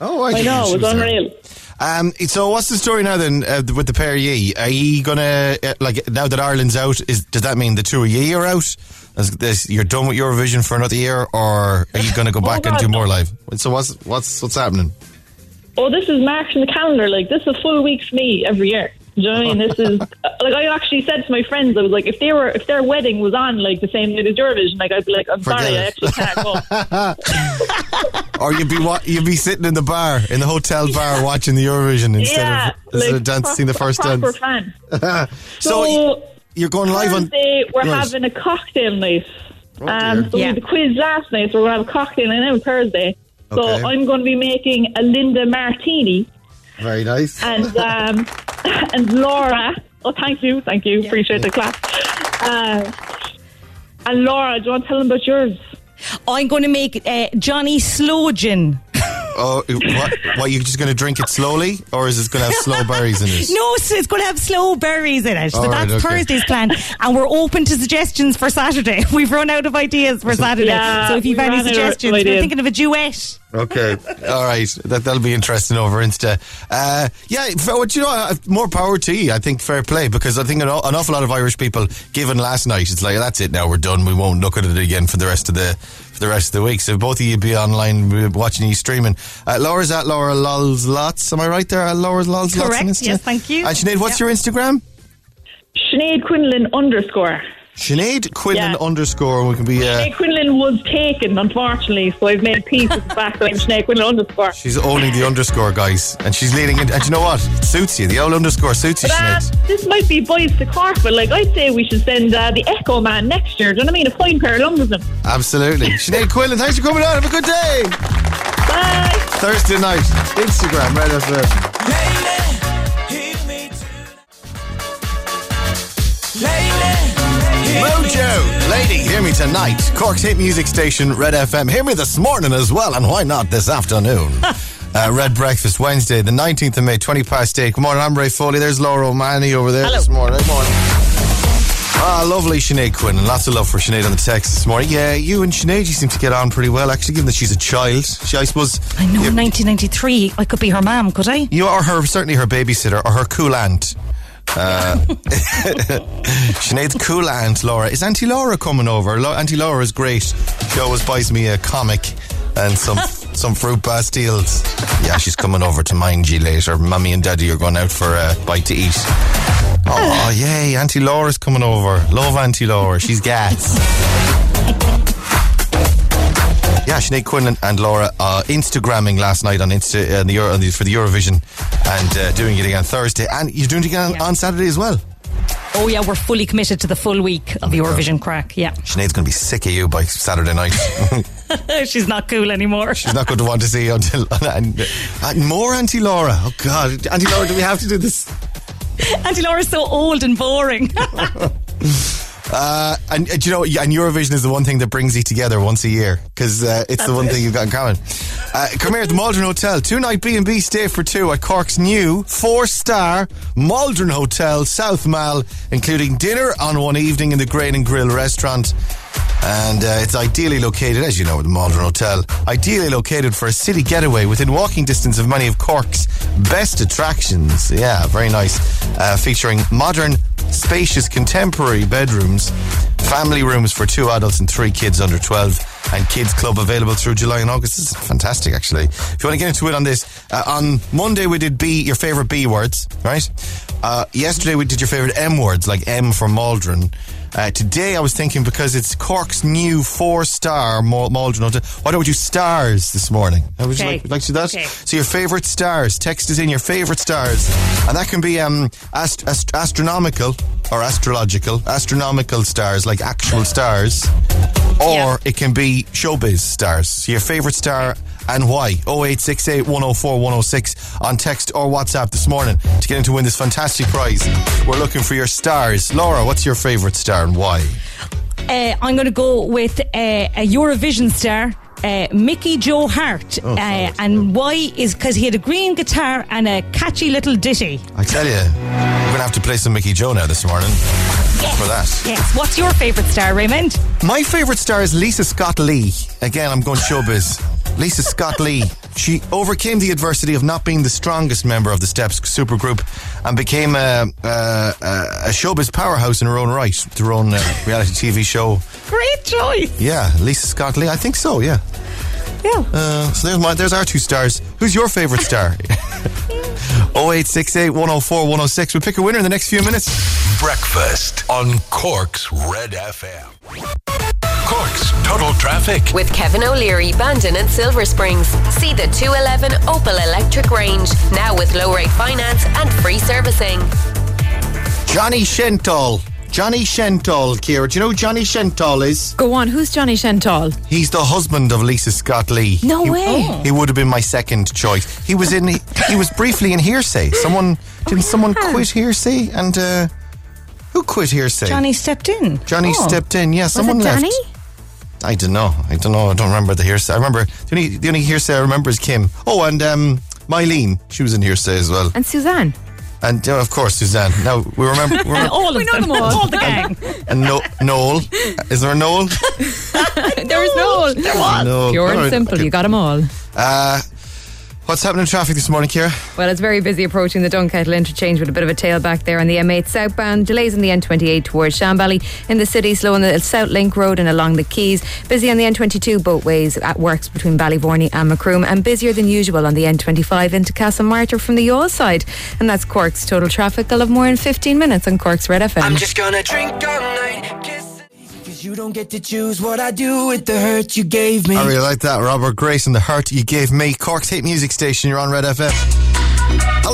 oh, I didn't know, it was there. unreal. Um, so what's the story now then uh, with the pair of ye? Are ye gonna uh, like now that Ireland's out? Is does that mean the two of ye are out? Is this, you're done with Eurovision for another year, or are you going to go [LAUGHS] Oh, back and do more live? So what's what's what's happening? Oh, this is marked in the calendar. Like, this is a full week for me every year. Do you know what I mean? This is [LAUGHS] uh, like I actually said to my friends, I was like, if they were, if their wedding was on like the same night as Eurovision, like I'd be like, I'm Forget sorry, I it. actually can't go. [LAUGHS] Or you'd be wa- you'd be sitting in the bar in the hotel bar watching the Eurovision instead yeah, of instead of dancing the first dance. fan. So, So, you're going live on. Thursday, we're Right. having a cocktail night. um, dear. so we Yeah. had the quiz last night, so we're going to have a cocktail night now Thursday. So Okay. I'm going to be making a Linda Martini Very nice. and [LAUGHS] um, [LAUGHS] and Laura. Oh, thank you, thank you, appreciate the clap. Uh, and Laura, do you want to tell them about yours? I'm going to make uh, Johnny Slogan. Oh, what? What? You're just going to drink it slowly, or is it going to have sloe berries in it? [LAUGHS] No, so it's going to have sloe berries in it. So All right, that's okay. Thursday's plan. And we're open to suggestions for Saturday. [LAUGHS] We've run out of ideas for Saturday. Yeah, so if you've we any ran out of suggestions, we're ideas. thinking of a duet. Okay, [LAUGHS] all right. That that'll be interesting over Insta. Uh, yeah, what you know, uh, more power to you. I think fair play because I think an, an awful lot of Irish people, given last night, it's like that's it. Now we're done. We won't look at it again for the rest of the for the rest of the week. So both of you be online watching you streaming. Uh, Laura's at Laura Lols Lots. Am I right there? At Laura's Lols Lots. Correct, yes, thank you. And Sinead, what's Yeah. your Instagram? Sinead Quinlan underscore. Sinead Quinlan Yeah. underscore. We can be. Uh, Sinead Quinlan was taken, unfortunately, so I've made peace with the fact that I'm Sinead Quinlan underscore. She's owning the underscore, guys, and she's leading it. And you know what? It suits you. The old underscore suits you, But uh, Sinead. this might be boys to Cork, but like I'd say we should send uh, the Echo Man next year. Do you know what I mean? A fine pair of lungs with him. Absolutely. [LAUGHS] Sinead Quinlan, thanks for coming on. Have a good day. Bye. Thursday night, Instagram, Red FM. Mojo, lady, hear me tonight. Cork's hit music station, Red FM. Hear me this morning as well, and why not this afternoon? [LAUGHS] uh, Red Breakfast, Wednesday, the 19th of May, 20 past 8. Good morning, I'm Ray Foley. There's Laura O'Mahony over there Hello. this morning. Good morning. Ah, lovely Sinead Quinn. and Lots of love for Sinead on the text this morning. Yeah, you and Sinead, you seem to get on pretty well, actually, given that she's a child. She, I suppose. I know, you- 1993. I could be her mum, could I? You are her, certainly her babysitter or her cool aunt. Uh, [LAUGHS] Sinead's cool aunt, Laura. Is Auntie Laura coming over? Lo- Auntie Laura is great. She always buys me a comic and some [LAUGHS] some fruit pastilles. Yeah, she's coming over to mind you later. Mummy and Daddy are going out for a bite to eat. Oh, yay, Auntie Laura's coming over. Love Auntie Laura. She's gas. [LAUGHS] Yeah, Sinead Quinlan, Laura uh, Instagramming last night on Insta uh, the Euro, on the, for the Eurovision and uh, doing it again Thursday. And you're doing it again on Saturday as well. Oh, yeah, we're fully committed to the full week of Eurovision crack. Yeah. Sinead's going to be sick of you by Saturday night. [LAUGHS] [LAUGHS] She's not cool anymore. She's not going to want to see you until. [LAUGHS] And, and more Auntie Laura. Oh, God. Auntie Laura, do we have to do this? Auntie Laura's so old and boring. Uh, and uh, you know, and Eurovision is the one thing that brings you together once a year because uh, it's the one thing you've got in common. Uh, come here at the Maldron Hotel, two night B and B stay for two at Cork's new four star Maldron Hotel, South Mall, including dinner on one evening in the Grain and Grill restaurant. And uh, it's ideally located, as you know, at the Maldron Hotel, ideally located for a city getaway within walking distance of many of Cork's best attractions. Yeah, very nice. Uh, featuring modern, spacious, contemporary bedrooms, family rooms for two adults and three kids under 12, and kids club available through July and August. This is fantastic, actually. If you want to get into it on this, uh, on Monday we did B, your favourite B words, right? Uh, yesterday we did your favourite M words, like M for Maldron. Uh, today I was thinking because it's Cork's new four-star Mal- Maldron Hotel. Why don't we do stars this morning? Uh, Would you like, like to do that? Okay. So your favourite stars. Text is in your favourite stars, and that can be um, ast- ast- astronomical or astrological, astronomical stars like actual stars, or Yeah. it can be showbiz stars. So your favourite star and why? 0868 104 106 on text or WhatsApp this morning to get in to win this fantastic prize. We're looking for your stars. Laura, what's your favourite star and why? Uh, I'm going to go with uh, a Eurovision star. Uh, Mickey Joe Hart, Oh, uh, and why is because he had a green guitar and a catchy little ditty. I tell you, we're going to have to play some Mickey Joe now this morning. For that. Yes. What's your favourite star, Raymond? My favourite star is Lisa Scott Lee. Again, I'm going showbiz. Lisa Scott Lee. She overcame the adversity of not being the strongest member of the Steps supergroup and became a, a, a showbiz powerhouse in her own right. with Her own uh, reality TV show. Great choice. Yeah, Lisa Scott Lee. I think so. Yeah. Yeah. Uh, so there's my there's our two stars. Who's your favourite star? [LAUGHS] 0868 104 106. We'll pick a winner in the next few minutes. Breakfast on Cork's Red FM. Cork's Total Traffic. With Kevin O'Leary, Bandon and Silver Springs. See the 211 Opel Electric range. Now with low rate finance and free servicing. Johnny Shentall. Johnny Shentall, Kira. Do you know who Johnny Shentall is? Go on, who's Johnny Shentall? He's the husband of Lisa Scott Lee. No he, way. He would have been my second choice. He was in. He, he was briefly in Hear'Say. Someone didn't someone yeah. quit Hear'Say and uh, who quit Hear'Say? Johnny stepped in. Johnny Oh. stepped in. Yeah, Was someone it left. Danny? I don't know. I don't know. I don't remember the Hear'Say. I remember the only the only Hear'Say I remember is Kim. Oh, and um, Myleene. She was in Hear'Say as well. And Suzanne. And uh, of course Suzanne. Now we remember. we remember [LAUGHS] all of We know them. them all. all the gang. [LAUGHS] and no, Noel. Is there a Noel? [LAUGHS] There was no. There was. Noel. Pure and simple. okay. You got them all. Uh, what's happening in traffic this morning, Kira? Well, it's very busy approaching the Dunkettle interchange with a bit of a tailback there on the M8 southbound. Delays on the N28 towards Shanbally in the city, slow on the South Link Road and along the Quays. Busy on the N22 boatways at works between Ballyvourney and Macroom, and busier than usual on the N25 into Castlemartyr from the Youghal side. And that's Cork's total traffic. I'll have more in 15 minutes on Cork's Red FM. I'm just gonna drink all night. Kiss You don't get to choose what I do with the hurt you gave me. I really like that, Robert Grace and the hurt you gave me. Cork's hit music station. You're on Red FM.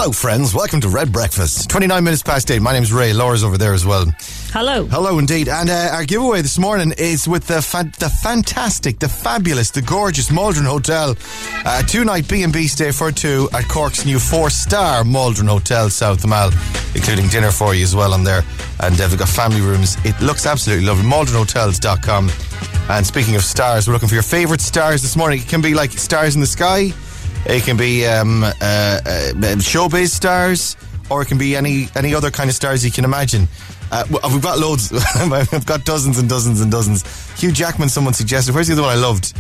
Hello, friends. Welcome to Red Breakfast. 29 minutes past 8. My name's Ray. Laura's over there as well. Hello. Hello, indeed. And uh, our giveaway this morning is with the fa- the fantastic, the fabulous, the gorgeous Maldron Hotel. Uh, two night B&B stay for two at Cork's new four star Maldron Hotel, South Mall, including dinner for you as well on there. And uh, they've got family rooms. It looks absolutely lovely. MaldronHotels.com. And speaking of stars, we're looking for your favourite stars this morning. It can be like stars in the sky, it can be um, uh, uh, showbiz stars, or it can be any any other kind of stars you can imagine. Uh, we've got loads. [LAUGHS] I've got dozens and dozens and dozens. Hugh Jackman, someone suggested. Where's the other one I loved?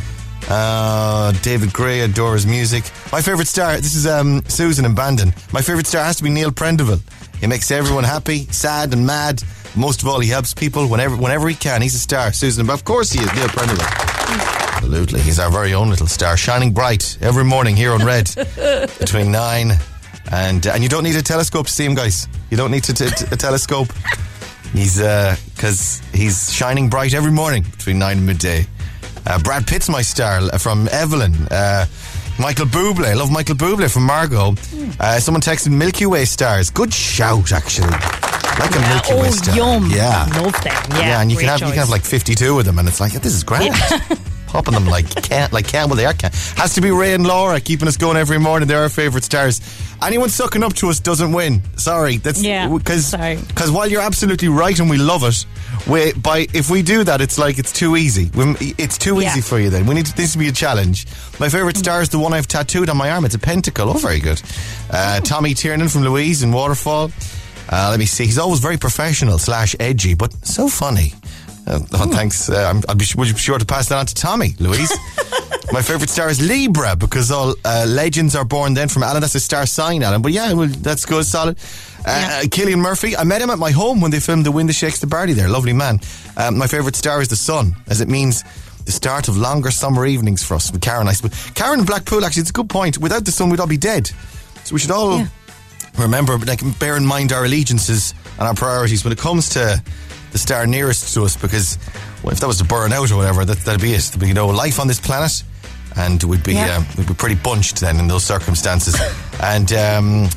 Uh, David Gray adores music. My favourite star, this is um, Susan in Bandon. My favourite star has to be Neil Prendeville. He makes everyone happy, sad, and mad. Most of all, he helps people whenever whenever he can. He's a star, Susan. But of course, he is Neil Prendeville. Absolutely, he's our very own little star, shining bright every morning here on Red [LAUGHS] between nine and and you don't need a telescope to see him, guys. You don't need to t- t- a telescope. He's because he's shining bright every morning between nine and midday. Uh, Brad Pitt's my star uh, from Evelyn. Uh, Michael Bublé, I love Michael Bublé from Margot. Uh, someone texted Milky Way stars. Good shout, actually. Like a Milky Way oh, star. yum. Yeah. Love them. Yeah, and you can have you can have like fifty two of them, and it's like this is great. [LAUGHS] Popping them like [LAUGHS] can't like can't well they are can't. Has to be Ray and Laura keeping us going every morning. They're our favourite stars. Anyone sucking up to us doesn't win. Sorry, that's Yeah, because because while you're absolutely right and we love it, we by if we do that, it's like it's too easy. It's too Yeah. easy for you. Then we need to, this to be a challenge. My favourite star is the one I've tattooed on my arm. It's a pentacle. Oh, very good. Uh, Tommy Tiernan from Louise in Waterfall. Uh, let me see. He's always very professional slash edgy, but so funny. Uh, oh, thanks. Uh, I'm, I'll be, would you be sure to pass that on to Tommy, Louise? [LAUGHS] My favourite star is Libra because all uh, legends are born then from Alan. That's a star sign, Alan. But yeah, well, that's good, solid. Uh, Cillian Murphy. I met him at my home when they filmed The Wind That Shakes the Barley there. Lovely man. Um, my favourite star is the sun, as it means the start of longer summer evenings for us. With Karen, I suppose. Karen in Blackpool, actually, it's a good point. Without the sun, we'd all be dead. So we should all remember, like, bear in mind our allegiances and our priorities when it comes to the star nearest to us. Because well, if that was to burn out or whatever, that, that'd be it. There'd be no life on this planet, and we'd be Yeah. um, we'd be pretty bunched then in those circumstances. [LAUGHS] and um,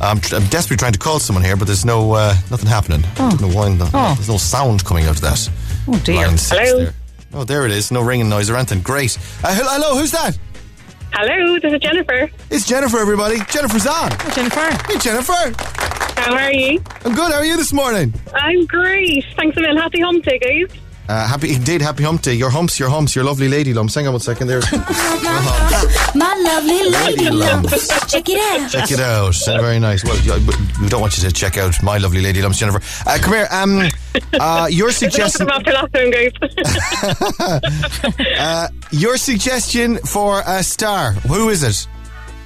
I'm, tr- I'm desperately trying to call someone here, but there's no uh, nothing happening. I don't know why. no- Oh. There's no sound coming out of that. Oh, dear. Hello? there. Oh, there it is. No ringing noise or anything. Great. Uh, hello, who's that? Hello, this is Jennifer. It's Jennifer, everybody. Jennifer's on. Jennifer. Hey, Jennifer. How are you? I'm good. How are you this morning? I'm great. Thanks a million. Happy hump day, guys. Uh, happy, indeed, happy hump day. Your humps, your humps, your lovely lady lumps. Hang on one second there. [LAUGHS] My lovely lady Lady lumps. Check it out. Check it out. Very nice. Well, yeah, we don't want you to check out my lovely lady lumps, Jennifer. Uh, come here. Um, uh, your suggestion. Enough after last time, guys. uh, your suggestion for a star. Who is it?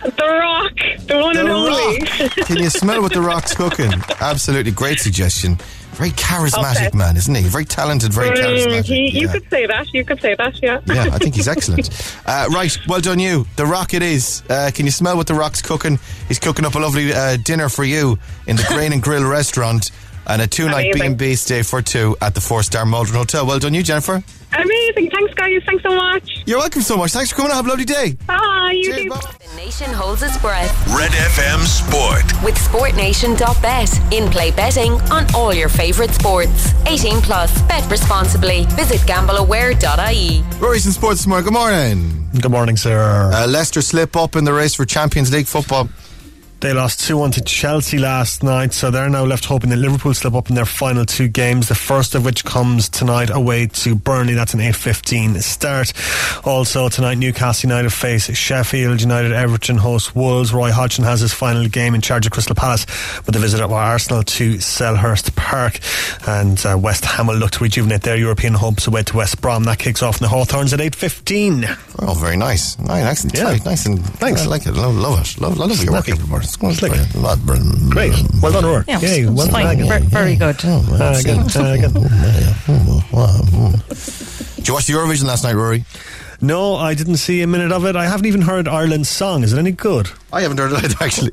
the Rock, the one and The only. Can you smell what the Rock's cooking? Absolutely great suggestion. Very charismatic Okay. man, isn't he? Very talented, very Mm, charismatic. he, you yeah. could say that. You could say that. Yeah. yeah, I think he's [LAUGHS] excellent. Uh, right, well done, you. The Rock it is. Uh, can you smell what the Rock's cooking? He's cooking up a lovely uh, dinner for you in the [LAUGHS] Grain and Grill restaurant and a two night B&B stay for two at the four star Maldron Hotel. Well done, you, Jennifer. Amazing. Thanks, guys. Thanks so much. You're welcome so much. Thanks for coming on. Have a lovely day. Bye. You Cheers, too. bye. The nation holds its breath Red FM Sport. with SportNation.bet. In play betting on all your favourite sports. 18 plus. Bet responsibly. Visit gambleaware.ie. Rory's in sports this morning. Good morning. Good morning, sir. Uh, Leicester slip up in the race for Champions League football. They lost 2 1 to Chelsea last night, so they're now left hoping that Liverpool slip up in their final two games, the first of which comes tonight away to Burnley. That's an 8.15 start. Also, tonight, Newcastle United face Sheffield United. Everton host Wolves. Roy Hodgson has his final game in charge of Crystal Palace with a visit of Arsenal to Selhurst Park. And uh, West Ham will look to rejuvenate their European hopes away to West Brom. That kicks off in the Hawthorns at 8.15. Oh, very nice. Nice, nice and Yeah. tight. Nice and Thanks. I like it. Love, love it. Love, love your work Snappy. every morning. It's going Slick. brilliant. Love- Great. Well done, Roar. Yeah, Yay, well done. Very, very good. Uh, again, uh, again. Did you watch the Eurovision last night, Rory? No, I didn't see a minute of it. I haven't even heard Ireland's song. Is it any good? I haven't heard it actually.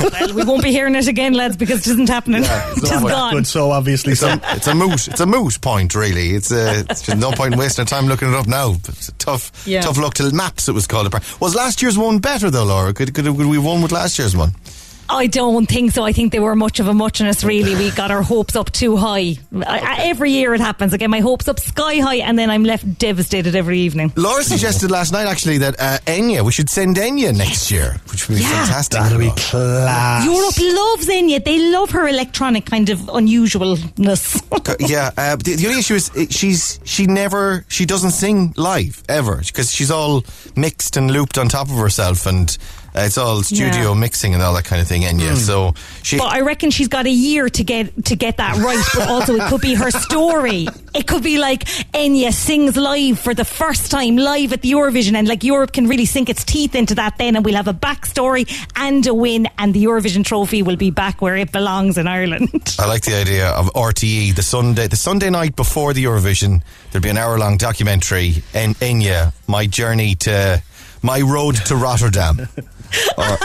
Well, we won't be hearing it again, lads, because it isn't happening. it's [LAUGHS] it's not just gone. Good, so obviously so. it's a moot. It's a moot point, really. It's, a, it's no point in wasting time looking it up now. It's a tough, Yeah. tough look to maps. It was called. Was last year's one better though, Laura? Could, could, could we have won with last year's one? I don't think so. I think they were much of a muchness, really. We got our hopes up too high. I, I, every year it happens. I get my hopes up sky high, and then I'm left devastated every evening. Laura suggested last night actually that uh, Enya, we should send Enya next year, which would be Yeah. fantastic. That'll be class. Europe loves Enya. They love her electronic kind of unusualness. yeah, uh, the, the only issue is uh, she's she never she doesn't sing live ever because she's all mixed and looped on top of herself and Uh, it's all studio Yeah. mixing and all that kind of thing. Enya. Hmm. So she. But I reckon she's got a year to get to get that right. But also, it could be her [LAUGHS] story. It could be like Enya sings live for the first time live at the Eurovision, and like Europe can really sink its teeth into that. Then, and we'll have a backstory and a win, and the Eurovision trophy will be back where it belongs in Ireland. I like the idea of RTE the Sunday the Sunday night before the Eurovision. There'd be an hour long documentary. En- Enya, my journey to my road to Rotterdam. [LAUGHS] or [LAUGHS]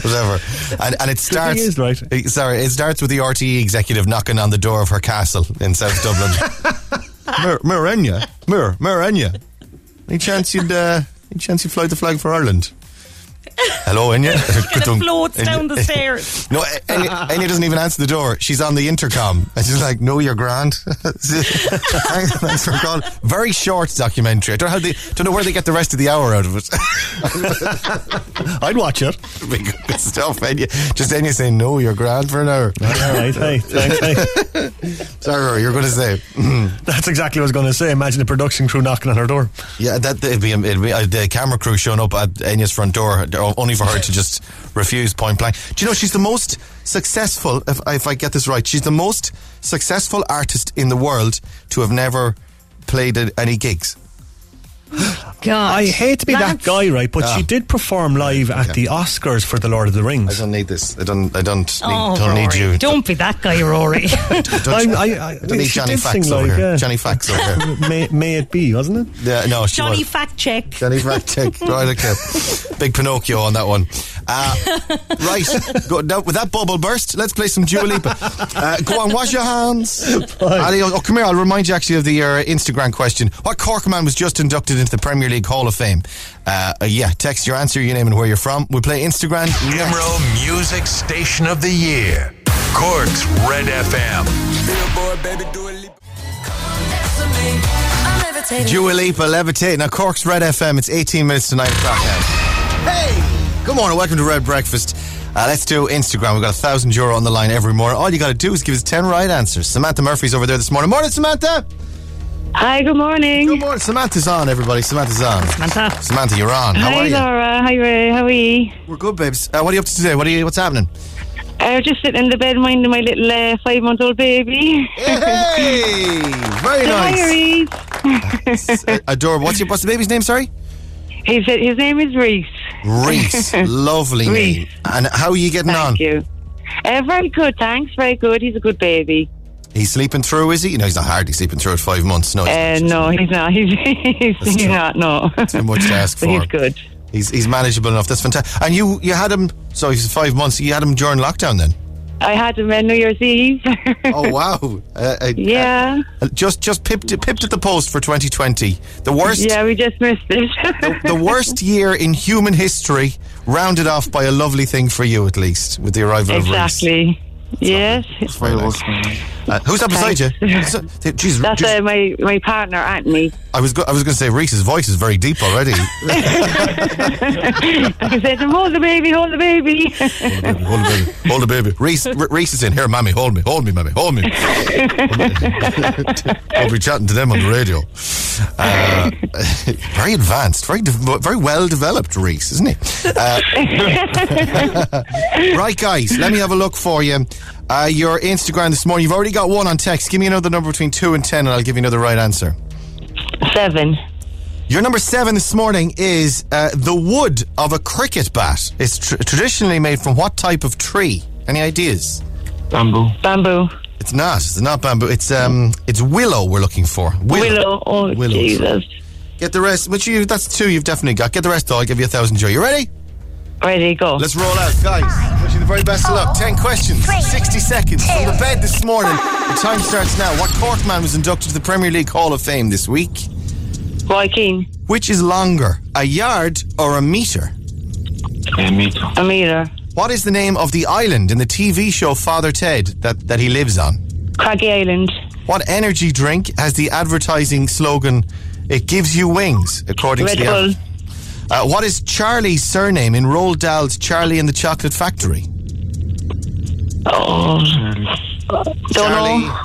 whatever, and, and it starts. is, right. eh, Sorry, it starts with the RTE executive knocking on the door of her castle in South Dublin. Enya, Mir, Mir Any chance you'd, uh, any chance you'd fly the flag for Ireland? Hello, Enya. and it floats down the [LAUGHS] stairs. No, Enya, Enya [LAUGHS] doesn't even answer the door. She's on the intercom. And she's like, no, you're grand. [LAUGHS] thanks, thanks for calling. Very short documentary. I don't know, how they, don't know where they get the rest of the hour out of it. I'd watch it. Good stuff, Enya. Just Enya saying, no, you're grand for an hour. All right, hey, thanks, hey. Sorry, you're going to say. [CLEARS THROAT] That's exactly what I was going to say. Imagine the production crew knocking on her door. Yeah, that it'd be, it'd be uh, the camera crew showing up at Enya's front door, only for her to just refuse point blank. Do you know she's the most successful? If, if I get this right, she's the most successful artist in the world to have never played any gigs. [GASPS] God, I hate to be that That's- guy, right? But Ah. she did perform live at the Oscars for The Lord of the Rings. I don't need this. I don't. I don't need. Oh, don't need Rory, you. Don't be that guy, Rory. [LAUGHS] Don't, [LAUGHS] I'm- I- I- I don't need she Johnny did Facts sing over live, here. yeah. Johnny Facts over here. [LAUGHS] may, may it be, wasn't it? Yeah, no, she Johnny was. fact check. Johnny Fact check. Right, okay. Big Pinocchio on that one. Uh, right, go, now, with that bubble burst, let's play some Dua Lipa. Uh, go on, wash your hands. Ali, oh, come here, I'll remind you actually of the uh, Instagrand question. What Cork man was just inducted into the Premier League Hall of Fame? Uh, uh, yeah, text your answer, your name and where you're from. We play Instagrand. next. Imro Music Station of the Year. Cork's Red FM. Dua Lipa, Levitate. Dua Lipa levitate. Now, Cork's Red FM, it's 18 minutes to 9 o'clock now. Hey! Good morning, welcome to Red Breakfast. Uh, let's do Instagrand. We've got a thousand euro on the line every morning. All you got to do is give us 10 right answers. Samantha Murphy's over there this morning. Morning, Samantha! Hi, good morning. Good morning. Samantha's on, everybody. Samantha's on. Samantha. Samantha, you're on. How Hi, are you? Laura. Hi, Ray. How are you? We're good, babes. Uh, what are you up to today? What are you? What's happening? I was just sitting in the bed minding my little uh, five-month-old baby. Hey! Very [LAUGHS] nice. Hi. Reese. Uh, adorable. What's, your, what's the baby's name, sorry? His, his name is Reese. Reese. [LAUGHS] Lovely name. And how are you getting on? Thank you. Uh, very good, thanks. Very good. He's a good baby. He's sleeping through, is he? You know, he's not hardly sleeping through at five months. No, he's Uh, not. no, he's not. [LAUGHS] He's, he's, he's not. No. Too much to ask [LAUGHS] But for. he's good. He's he's manageable enough. That's fantastic. And you you had him. So he's five months. You had him during lockdown then. I had him on New Year's Eve. Oh [LAUGHS] wow! Uh, uh, yeah. uh, just just pipped pipped at the post for 2020. The worst. Yeah, we just missed it. The, the worst year in human history, rounded off by a lovely thing for you at least, with the arrival of Reese. exactly. Yes. Very nice. Uh, who's that beside you? So- Jeez, That's just- uh, my, my partner, Anthony. I was go- I was going to say Reese's voice is very deep already. [LAUGHS] [LAUGHS] I said to him, hold the baby, hold the baby. hold the baby, hold the baby. Reese, R- Reese is in here, mommy, hold me, hold me, mommy, hold me. [LAUGHS] I'll be chatting to them on the radio. Uh, very advanced, very de- very well developed, Reese, isn't he? Uh, right, guys, let me have a look for you. Uh, your Instagrand this morning. You've already got one on text. Give me another number between two and ten, and I'll give you another right answer. Seven. Your number seven this morning is uh, the wood of a cricket bat. It's tr- traditionally made from what type of tree? Any ideas? Bamboo. Bamboo. It's not. It's not bamboo. It's um. It's willow. We're looking for Willow. Oh, Willow. Jesus. Get the rest. Which you? That's two. You've definitely got. Get the rest. Though. I'll give you a thousand. Joe. You ready? Ready, go. Let's roll out, guys. Wish you the very best of luck. Ten questions, sixty seconds from the bed this morning. The time starts now. What Cork man was inducted to the Premier League Hall of Fame this week? Roy Keane. Which is longer, a yard or a meter? A meter. A meter. What is the name of the island in the TV show Father Ted that, that he lives on? Craggy Island. What energy drink has the advertising slogan, It gives you wings, according Red to the. Bull. Uh, what is Charlie's surname in Roald Dahl's Charlie and the Chocolate Factory? Oh. Don't Charlie. know.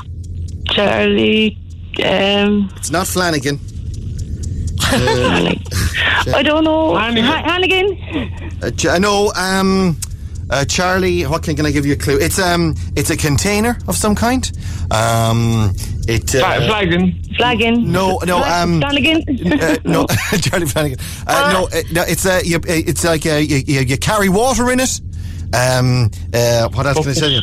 Charlie. Um, It's not Flanagan. I don't know. Ha- Hannigan. Uh, Ch- no, um, uh, Charlie. What can, can I give you a clue? It's um, it's a container of some kind. Um, it uh, Fla- flagon. Flagon. No, no, Fla- um, Flanagan. uh, no, [LAUGHS] Charlie Flanagan. Uh, no, uh, no, it's uh, you, it's like uh, you, you, you carry water in it. Um, uh, what else can I tell you?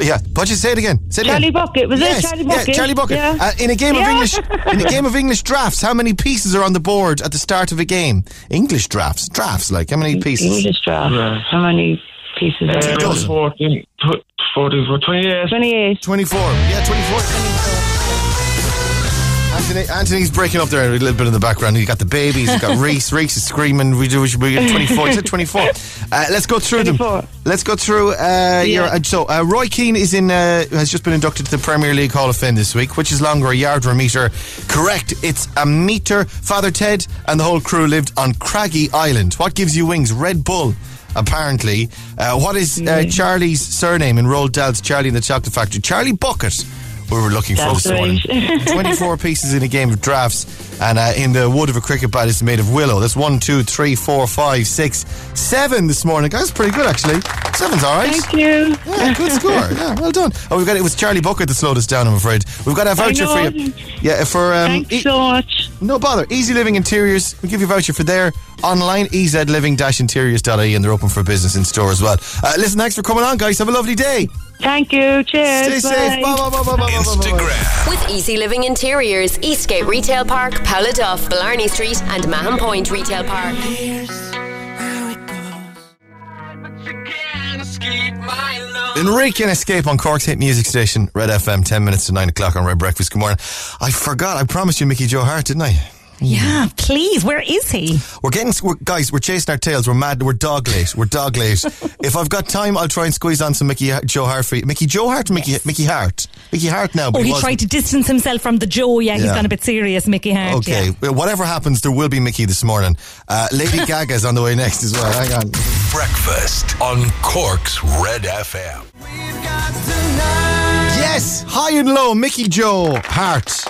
Yeah, but you say it again. Say it Charlie again. Bucket. Was yes, it Charlie Bucket. Yeah, Charlie Bucket. Yeah. Uh, in a game Yeah. of English, in a game of English drafts, how many pieces are on the board at the start of a game? English drafts, drafts. Like how many pieces? English draft. How many pieces? Two are dozen. 14, 44, 28. 28. 24. Yeah, 24. Anthony, Anthony's breaking up there a little bit in the background. You got the babies, you got [LAUGHS] Reese. Reese is screaming. We do. We should be at 24. Is it 24? Uh, let's go through them. Let's go through. Uh, your, uh, so uh, Roy Keane is in. Uh, has just been inducted to the Premier League Hall of Fame this week. Which is longer, a yard or a meter? Correct. It's a meter. Father Ted and the whole crew lived on Craggy Island. What gives you wings? Red Bull. Apparently, uh, what is uh, Charlie's surname in Roald Dahl's Charlie and the Chocolate Factory? Charlie Bucket. We were looking for That's this morning. [LAUGHS] 24 pieces in a game of drafts, and uh, in the wood of a cricket bat is made of willow. That's one, two, three, four, five, six, seven this morning. Guys, pretty good actually. Seven's all right. Thank you. Yeah, good score. [LAUGHS] Yeah, well done. Oh, we've got it was Charlie Bucket that slowed us down. I'm afraid we've got a voucher for you. Yeah, for um, Thanks so much. no bother. EZ Living Interiors. We give you a voucher for there online. ezliving-interiors.ie, and they're open for business in store as well. Uh, listen, thanks for coming on, guys. Have a lovely day. Thank you. Cheers. Stay safe. Bye, bye, bye, bye, bye, bye, bye, bye. Instagrand. With EZ Living Interiors, Eastgate Retail Park, Duff, Blarney Street, and Mahon Point Retail Park. Enrique and Escape on Cork's hit music station, Red FM, 10 minutes to 9 o'clock on Red Breakfast. Good morning. I forgot, I promised you Mickey Joe Hart, didn't I? Yeah, please. Where is he? We're getting, we're, guys, we're chasing our tails. We're mad. We're dog late. We're dog late. [LAUGHS] if I've got time, I'll try and squeeze on some Mickey Joe Hart for you. Mickey Joe Hart, or Mickey Mickey Hart, Mickey Hart now. Oh, But he was- tried to distance himself from the Joe. Yeah, he's Yeah. gone a bit serious, Mickey Hart. Okay, yeah. well, whatever happens, there will be Mickey this morning. Uh, Lady [LAUGHS] Gaga's on the way next as well. Hang on. Breakfast on Cork's Red FM. Yes, high and low, Mickey Joe Hart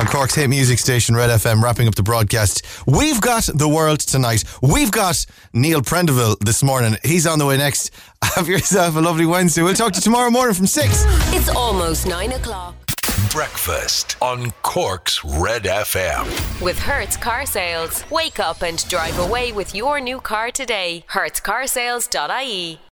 on Cork's hit music station, Red FM, wrapping up the broadcast. We've got the world tonight. We've got Neil Prendeville this morning. He's on the way next. [LAUGHS] Have yourself a lovely Wednesday. We'll talk to you tomorrow morning from 6. It's almost 9 o'clock. Breakfast on Cork's Red FM. With Hertz Car Sales. Wake up and drive away with your new car today. HertzCarsales.ie.